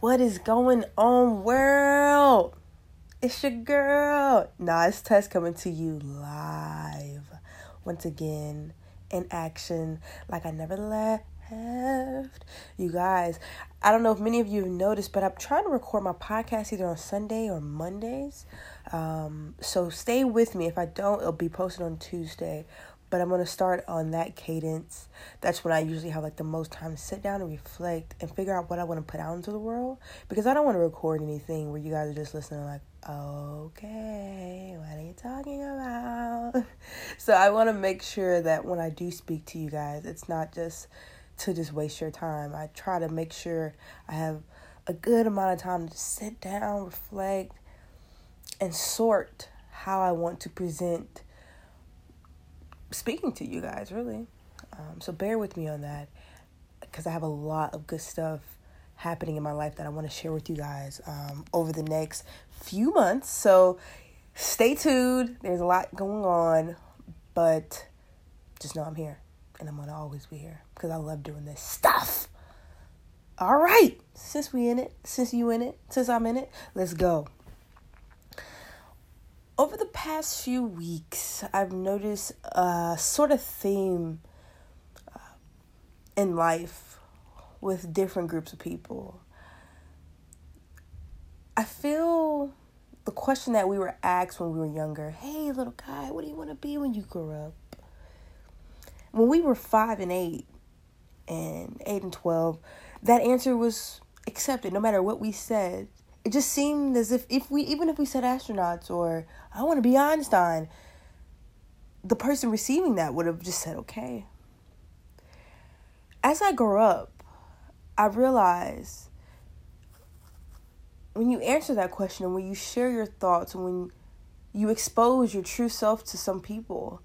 What is going on, world? It's your girl. Nah, it's Tess coming to you live. Once again, in action, like I never left. You guys, I don't know if many of you have noticed, but I'm trying to record my podcast either on Sunday or Mondays. Um, so stay with me. If I don't, it'll be posted on Tuesday but I'm going to start on that cadence. That's when I usually have like the most time to sit down and reflect and figure out what I want to put out into the world because I don't want to record anything where you guys are just listening like, "Okay, what are you talking about?" so I want to make sure that when I do speak to you guys, it's not just to just waste your time. I try to make sure I have a good amount of time to sit down, reflect, and sort how I want to present speaking to you guys, really. Um, so bear with me on that because I have a lot of good stuff happening in my life that I want to share with you guys um, over the next few months. So stay tuned. There's a lot going on, but just know I'm here and I'm going to always be here because I love doing this stuff. All right, since we in it, since you in it, since I'm in it, let's go over the past few weeks, I've noticed a sort of theme uh, in life with different groups of people. I feel the question that we were asked when we were younger hey, little guy, what do you want to be when you grow up? When we were five and eight, and eight and 12, that answer was accepted no matter what we said it just seemed as if if we even if we said astronauts or I want to be Einstein, the person receiving that would have just said okay. As I grew up, I realized when you answer that question and when you share your thoughts and when you expose your true self to some people,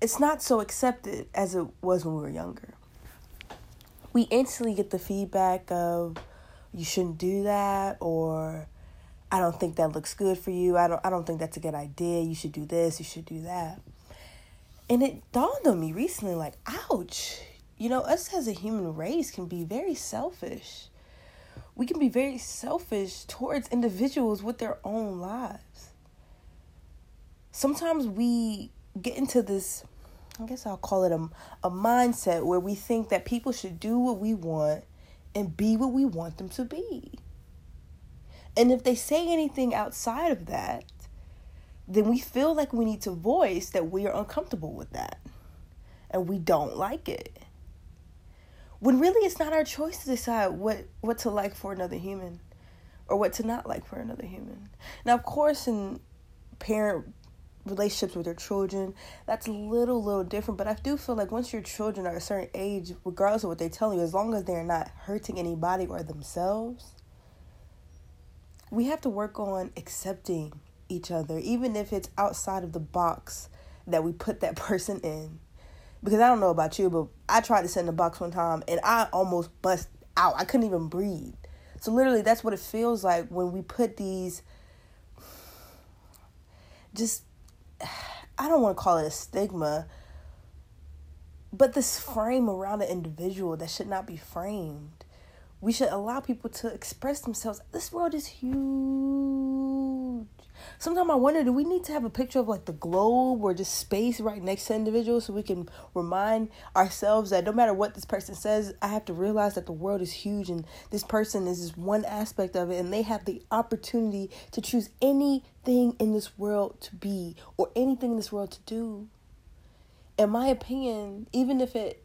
it's not so accepted as it was when we were younger. We instantly get the feedback of you shouldn't do that or I don't think that looks good for you. I don't I don't think that's a good idea. You should do this, you should do that. And it dawned on me recently like, ouch. You know, us as a human race can be very selfish. We can be very selfish towards individuals with their own lives. Sometimes we get into this I guess I'll call it a, a mindset where we think that people should do what we want and be what we want them to be. And if they say anything outside of that, then we feel like we need to voice that we are uncomfortable with that and we don't like it. When really it's not our choice to decide what, what to like for another human or what to not like for another human. Now, of course, in parent relationships with their children, that's a little, little different. But I do feel like once your children are a certain age, regardless of what they tell you, as long as they're not hurting anybody or themselves, we have to work on accepting each other, even if it's outside of the box that we put that person in. Because I don't know about you, but I tried to sit in the box one time and I almost bust out. I couldn't even breathe. So literally that's what it feels like when we put these just I don't want to call it a stigma, but this oh. frame around an individual that should not be framed. We should allow people to express themselves. This world is huge. Sometimes I wonder do we need to have a picture of like the globe or just space right next to individuals so we can remind ourselves that no matter what this person says, I have to realize that the world is huge and this person is just one aspect of it and they have the opportunity to choose anything in this world to be or anything in this world to do. In my opinion, even if it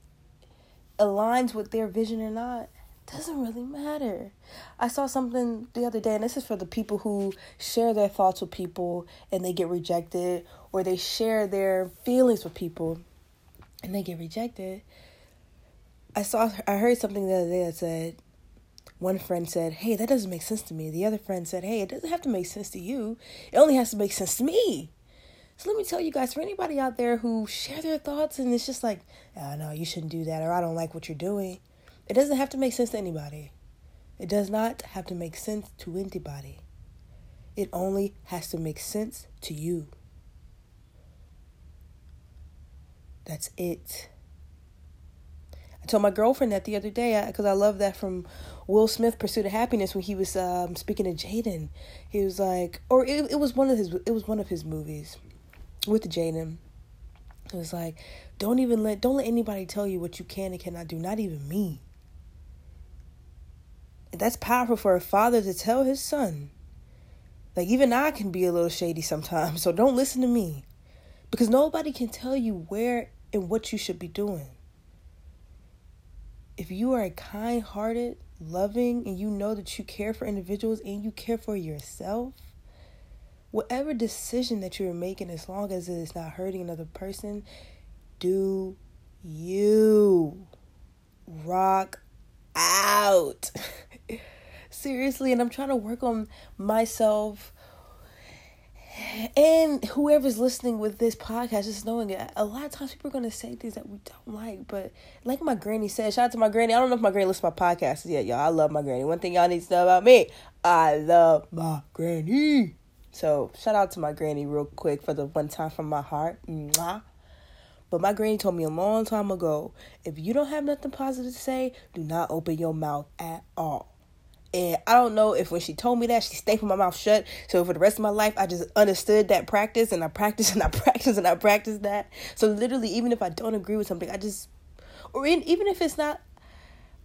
aligns with their vision or not, doesn't really matter. I saw something the other day, and this is for the people who share their thoughts with people and they get rejected, or they share their feelings with people and they get rejected. I saw, I heard something the other day that said, one friend said, Hey, that doesn't make sense to me. The other friend said, Hey, it doesn't have to make sense to you. It only has to make sense to me. So let me tell you guys, for anybody out there who share their thoughts and it's just like, oh, no, you shouldn't do that, or I don't like what you're doing it doesn't have to make sense to anybody. It does not have to make sense to anybody. It only has to make sense to you. That's it. I told my girlfriend that the other day because I, I love that from Will Smith Pursuit of Happiness when he was um, speaking to Jaden. He was like, or it, it was one of his it was one of his movies with Jaden. It was like, don't even let don't let anybody tell you what you can and cannot do, not even me. That's powerful for a father to tell his son. Like even I can be a little shady sometimes, so don't listen to me. Because nobody can tell you where and what you should be doing. If you are a kind hearted, loving, and you know that you care for individuals and you care for yourself, whatever decision that you're making, as long as it is not hurting another person, do you rock out. Seriously, and I'm trying to work on myself and whoever's listening with this podcast, just knowing it, a lot of times people are to say things that we don't like. But like my granny said, shout out to my granny. I don't know if my granny listens to my podcast yet, y'all. I love my granny. One thing y'all need to know about me, I love my granny. So shout out to my granny real quick for the one time from my heart. Mwah. But my granny told me a long time ago, if you don't have nothing positive to say, do not open your mouth at all. And I don't know if when she told me that, she stapled my mouth shut. So for the rest of my life, I just understood that practice and I practice and I practice and I practice that. So literally, even if I don't agree with something, I just, or in, even if it's not,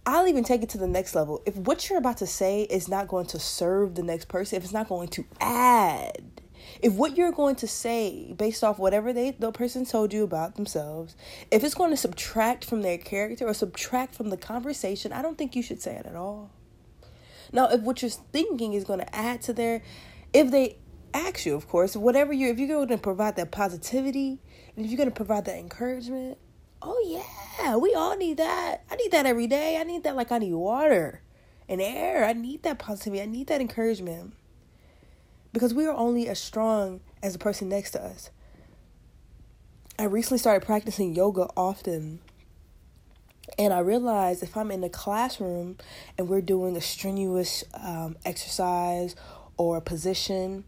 I'll even take it to the next level. If what you're about to say is not going to serve the next person, if it's not going to add, if what you're going to say based off whatever they the person told you about themselves, if it's going to subtract from their character or subtract from the conversation, I don't think you should say it at all. Now, if what you're thinking is going to add to their, if they ask you, of course, whatever you, if you're going to provide that positivity, and if you're going to provide that encouragement, oh yeah, we all need that. I need that every day. I need that like I need water and air. I need that positivity. I need that encouragement. Because we are only as strong as the person next to us. I recently started practicing yoga often and I realized if I'm in the classroom and we're doing a strenuous um, exercise or a position,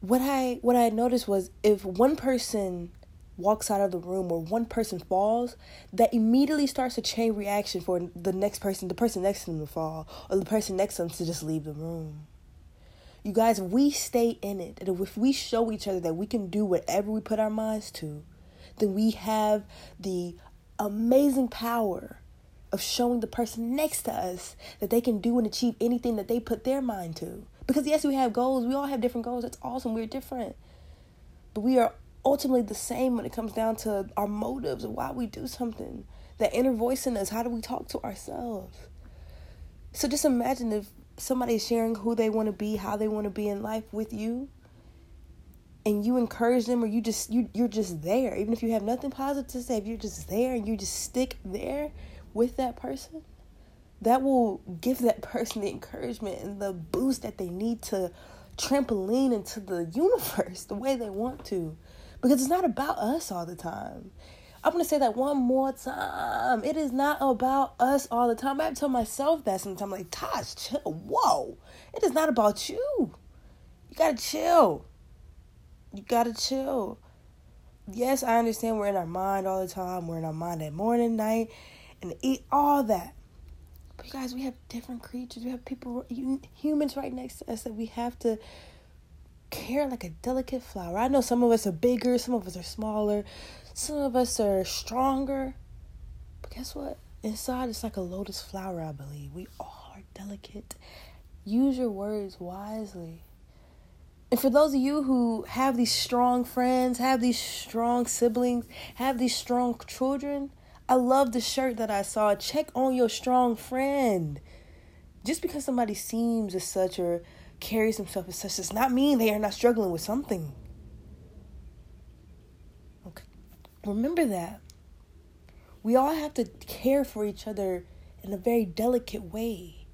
what I what I noticed was if one person walks out of the room or one person falls, that immediately starts a chain reaction for the next person, the person next to them to fall, or the person next to them to just leave the room. You guys, we stay in it. And if we show each other that we can do whatever we put our minds to, then we have the amazing power of showing the person next to us that they can do and achieve anything that they put their mind to. Because yes, we have goals. We all have different goals. That's awesome. We're different. But we are ultimately the same when it comes down to our motives and why we do something. That inner voice in us, how do we talk to ourselves? So just imagine if somebody sharing who they want to be, how they want to be in life with you, and you encourage them or you just you you're just there. Even if you have nothing positive to say if you're just there and you just stick there with that person that will give that person the encouragement and the boost that they need to trampoline into the universe the way they want to. Because it's not about us all the time i'm to say that one more time it is not about us all the time i have to tell myself that sometimes like tosh chill whoa it is not about you you gotta chill you gotta chill. Yes, I understand we're in our mind all the time. We're in our mind at morning, night, and eat all that. But you guys, we have different creatures. We have people, humans right next to us that we have to care like a delicate flower. I know some of us are bigger, some of us are smaller, some of us are stronger. But guess what? Inside, it's like a lotus flower, I believe. We all are delicate. Use your words wisely. And for those of you who have these strong friends, have these strong siblings, have these strong children, I love the shirt that I saw. Check on your strong friend. Just because somebody seems as such or carries himself as such does not mean they are not struggling with something. Okay. Remember that. We all have to care for each other in a very delicate way.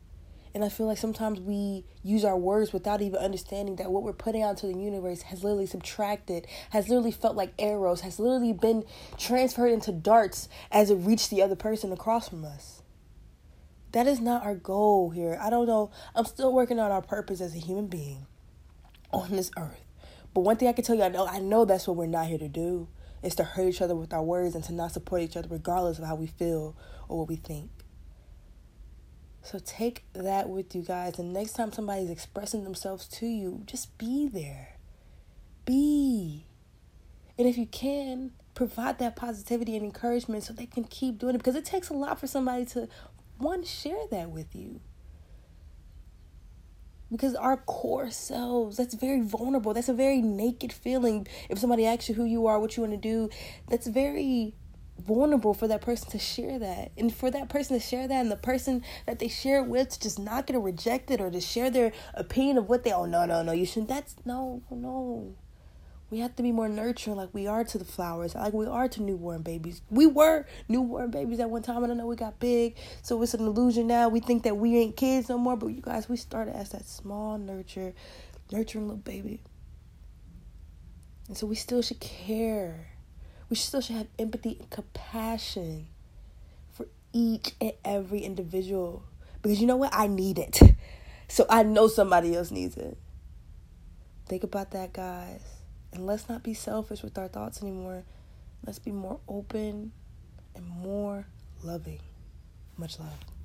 And I feel like sometimes we use our words without even understanding that what we're putting out to the universe has literally subtracted, has literally felt like arrows, has literally been transferred into darts as it reached the other person across from us. That is not our goal here. I don't know. I'm still working on our purpose as a human being on this earth. But one thing I can tell you, I know I know that's what we're not here to do. is to hurt each other with our words and to not support each other regardless of how we feel or what we think. So take that with you guys. And next time somebody's expressing themselves to you, just be there. Be. And if you can, provide that positivity and encouragement so they can keep doing it because it takes a lot for somebody to one share that with you. Because our core selves that's very vulnerable. That's a very naked feeling. If somebody asks you who you are what you want to do that's very vulnerable for that person to share that. And for that person to share that and the person that they share it with to just not get to reject it or to share their opinion of what they oh no no no you shouldn't that's no no we have to be more nurturing like we are to the flowers, like we are to newborn babies. We were newborn babies at one time, and I know we got big, so it's an illusion now. We think that we ain't kids no more, but you guys, we started as that small nurture, nurturing little baby. And so we still should care. We still should have empathy and compassion for each and every individual. Because you know what? I need it. So I know somebody else needs it. Think about that, guys. And let's not be selfish with our thoughts anymore. Let's be more open and more loving. Much love.